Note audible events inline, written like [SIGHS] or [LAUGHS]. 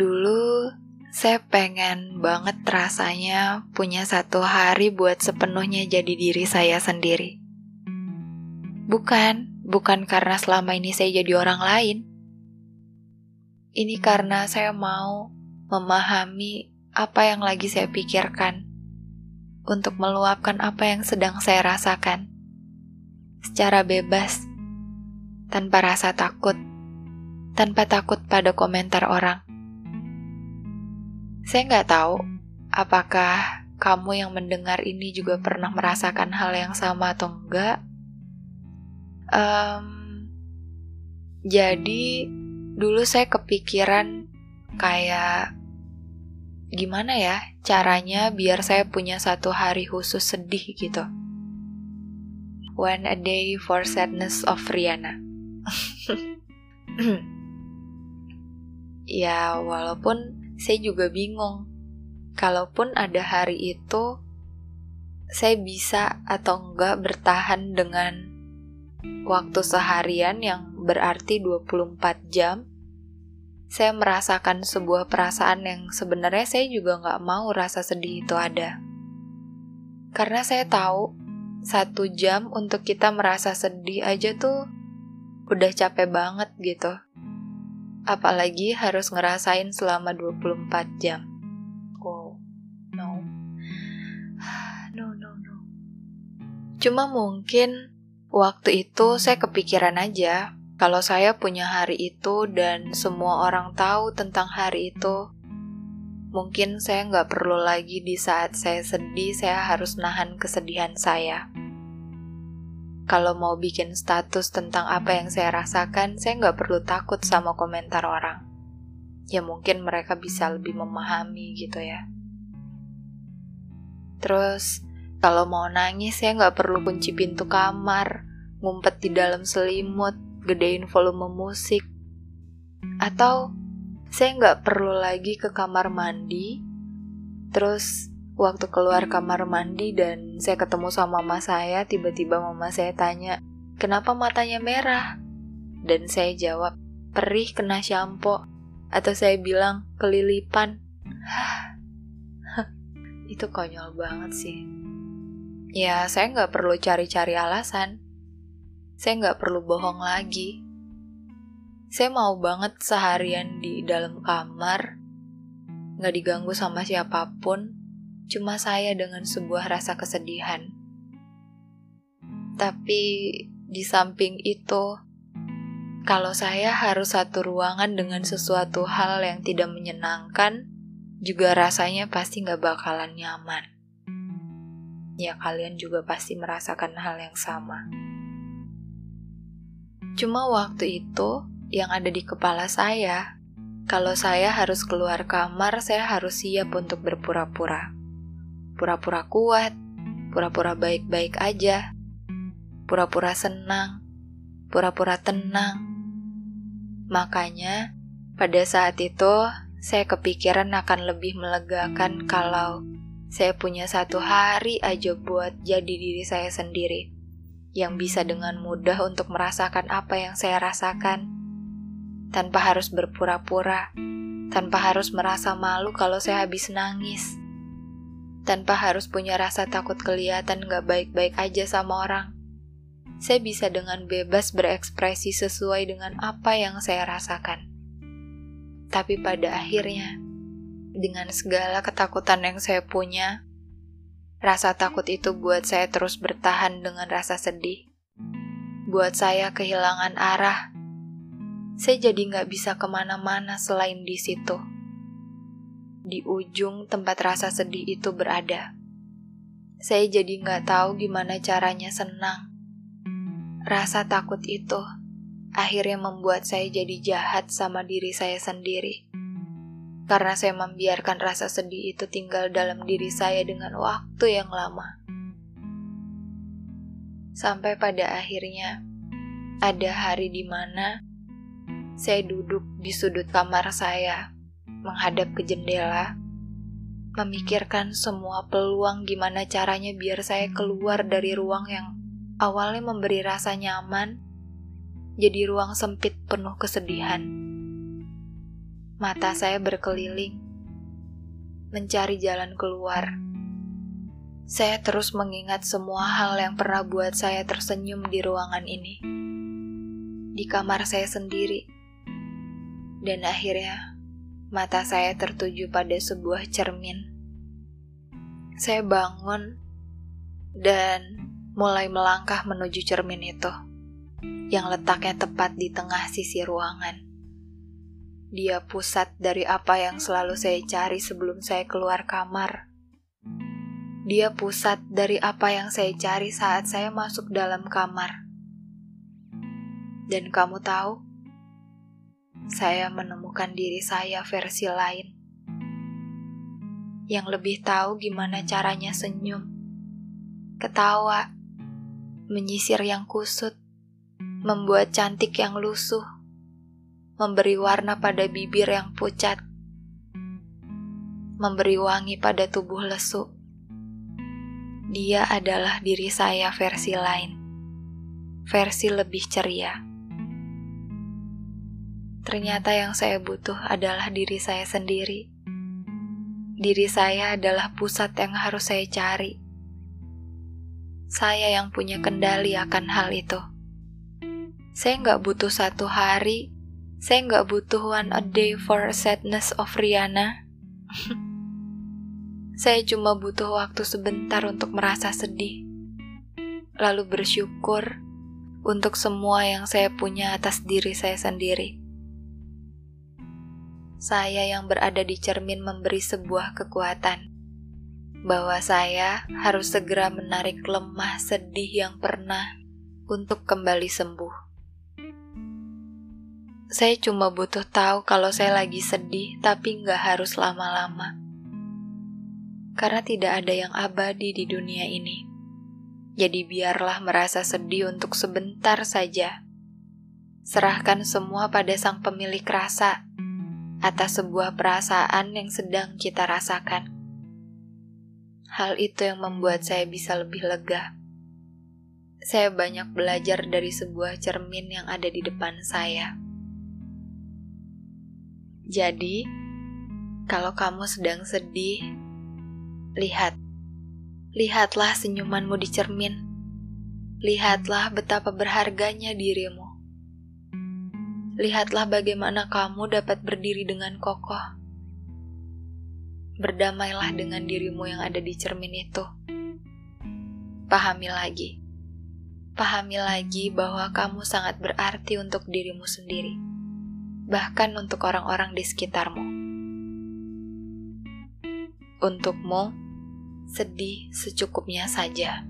Dulu saya pengen banget rasanya punya satu hari buat sepenuhnya jadi diri saya sendiri. Bukan, bukan karena selama ini saya jadi orang lain. Ini karena saya mau memahami apa yang lagi saya pikirkan untuk meluapkan apa yang sedang saya rasakan secara bebas, tanpa rasa takut, tanpa takut pada komentar orang. Saya nggak tahu apakah kamu yang mendengar ini juga pernah merasakan hal yang sama atau enggak. Um, jadi dulu saya kepikiran kayak gimana ya caranya biar saya punya satu hari khusus sedih gitu. One a Day for Sadness of Rihanna. [LAUGHS] ya, walaupun saya juga bingung. Kalaupun ada hari itu, saya bisa atau enggak bertahan dengan waktu seharian yang berarti 24 jam. Saya merasakan sebuah perasaan yang sebenarnya saya juga nggak mau rasa sedih itu ada. Karena saya tahu satu jam untuk kita merasa sedih aja tuh udah capek banget gitu. Apalagi harus ngerasain selama 24 jam. Wow, no. [SIGHS] No, no, no. Cuma mungkin waktu itu saya kepikiran aja kalau saya punya hari itu dan semua orang tahu tentang hari itu, Mungkin saya nggak perlu lagi di saat saya sedih, saya harus nahan kesedihan saya. Kalau mau bikin status tentang apa yang saya rasakan, saya nggak perlu takut sama komentar orang. Ya mungkin mereka bisa lebih memahami gitu ya. Terus, kalau mau nangis saya nggak perlu kunci pintu kamar, ngumpet di dalam selimut, gedein volume musik. Atau saya nggak perlu lagi ke kamar mandi. Terus waktu keluar kamar mandi dan saya ketemu sama mama saya, tiba-tiba mama saya tanya, kenapa matanya merah? Dan saya jawab, perih kena shampoo. Atau saya bilang, kelilipan. [LAUGHS] Itu konyol banget sih. Ya, saya nggak perlu cari-cari alasan. Saya nggak perlu bohong lagi saya mau banget seharian di dalam kamar, nggak diganggu sama siapa pun, cuma saya dengan sebuah rasa kesedihan. Tapi di samping itu, kalau saya harus satu ruangan dengan sesuatu hal yang tidak menyenangkan, juga rasanya pasti nggak bakalan nyaman. Ya kalian juga pasti merasakan hal yang sama. Cuma waktu itu, yang ada di kepala saya. Kalau saya harus keluar kamar, saya harus siap untuk berpura-pura. Pura-pura kuat, pura-pura baik-baik aja, pura-pura senang, pura-pura tenang. Makanya, pada saat itu saya kepikiran akan lebih melegakan kalau saya punya satu hari aja buat jadi diri saya sendiri, yang bisa dengan mudah untuk merasakan apa yang saya rasakan tanpa harus berpura-pura, tanpa harus merasa malu kalau saya habis nangis, tanpa harus punya rasa takut kelihatan gak baik-baik aja sama orang. Saya bisa dengan bebas berekspresi sesuai dengan apa yang saya rasakan. Tapi pada akhirnya, dengan segala ketakutan yang saya punya, rasa takut itu buat saya terus bertahan dengan rasa sedih. Buat saya kehilangan arah saya jadi nggak bisa ke mana-mana selain di situ. Di ujung tempat rasa sedih itu berada. Saya jadi nggak tahu gimana caranya senang. Rasa takut itu akhirnya membuat saya jadi jahat sama diri saya sendiri. Karena saya membiarkan rasa sedih itu tinggal dalam diri saya dengan waktu yang lama. Sampai pada akhirnya, ada hari di mana saya duduk di sudut kamar saya, menghadap ke jendela, memikirkan semua peluang gimana caranya biar saya keluar dari ruang yang awalnya memberi rasa nyaman, jadi ruang sempit penuh kesedihan. mata saya berkeliling, mencari jalan keluar. Saya terus mengingat semua hal yang pernah buat saya tersenyum di ruangan ini, di kamar saya sendiri, dan akhirnya mata saya tertuju pada sebuah cermin. Saya bangun dan mulai melangkah menuju cermin itu, yang letaknya tepat di tengah sisi ruangan. Dia pusat dari apa yang selalu saya cari sebelum saya keluar kamar. Dia pusat dari apa yang saya cari saat saya masuk dalam kamar. Dan kamu tahu, saya menemukan diri saya versi lain. Yang lebih tahu gimana caranya senyum, ketawa, menyisir yang kusut, membuat cantik yang lusuh, memberi warna pada bibir yang pucat, memberi wangi pada tubuh lesu. Dia adalah diri saya versi lain, versi lebih ceria. Ternyata yang saya butuh adalah diri saya sendiri. Diri saya adalah pusat yang harus saya cari. Saya yang punya kendali akan hal itu. Saya nggak butuh satu hari saya nggak butuh one a day for sadness of Rihanna. [LAUGHS] saya cuma butuh waktu sebentar untuk merasa sedih. Lalu bersyukur untuk semua yang saya punya atas diri saya sendiri. Saya yang berada di cermin memberi sebuah kekuatan bahwa saya harus segera menarik lemah sedih yang pernah untuk kembali sembuh. Saya cuma butuh tahu kalau saya lagi sedih, tapi nggak harus lama-lama. Karena tidak ada yang abadi di dunia ini. Jadi biarlah merasa sedih untuk sebentar saja. Serahkan semua pada sang pemilik rasa atas sebuah perasaan yang sedang kita rasakan. Hal itu yang membuat saya bisa lebih lega. Saya banyak belajar dari sebuah cermin yang ada di depan saya. Jadi, kalau kamu sedang sedih, lihat. Lihatlah senyumanmu di cermin. Lihatlah betapa berharganya dirimu. Lihatlah bagaimana kamu dapat berdiri dengan kokoh. Berdamailah dengan dirimu yang ada di cermin itu. Pahami lagi. Pahami lagi bahwa kamu sangat berarti untuk dirimu sendiri bahkan untuk orang-orang di sekitarmu. Untukmu, sedih secukupnya saja.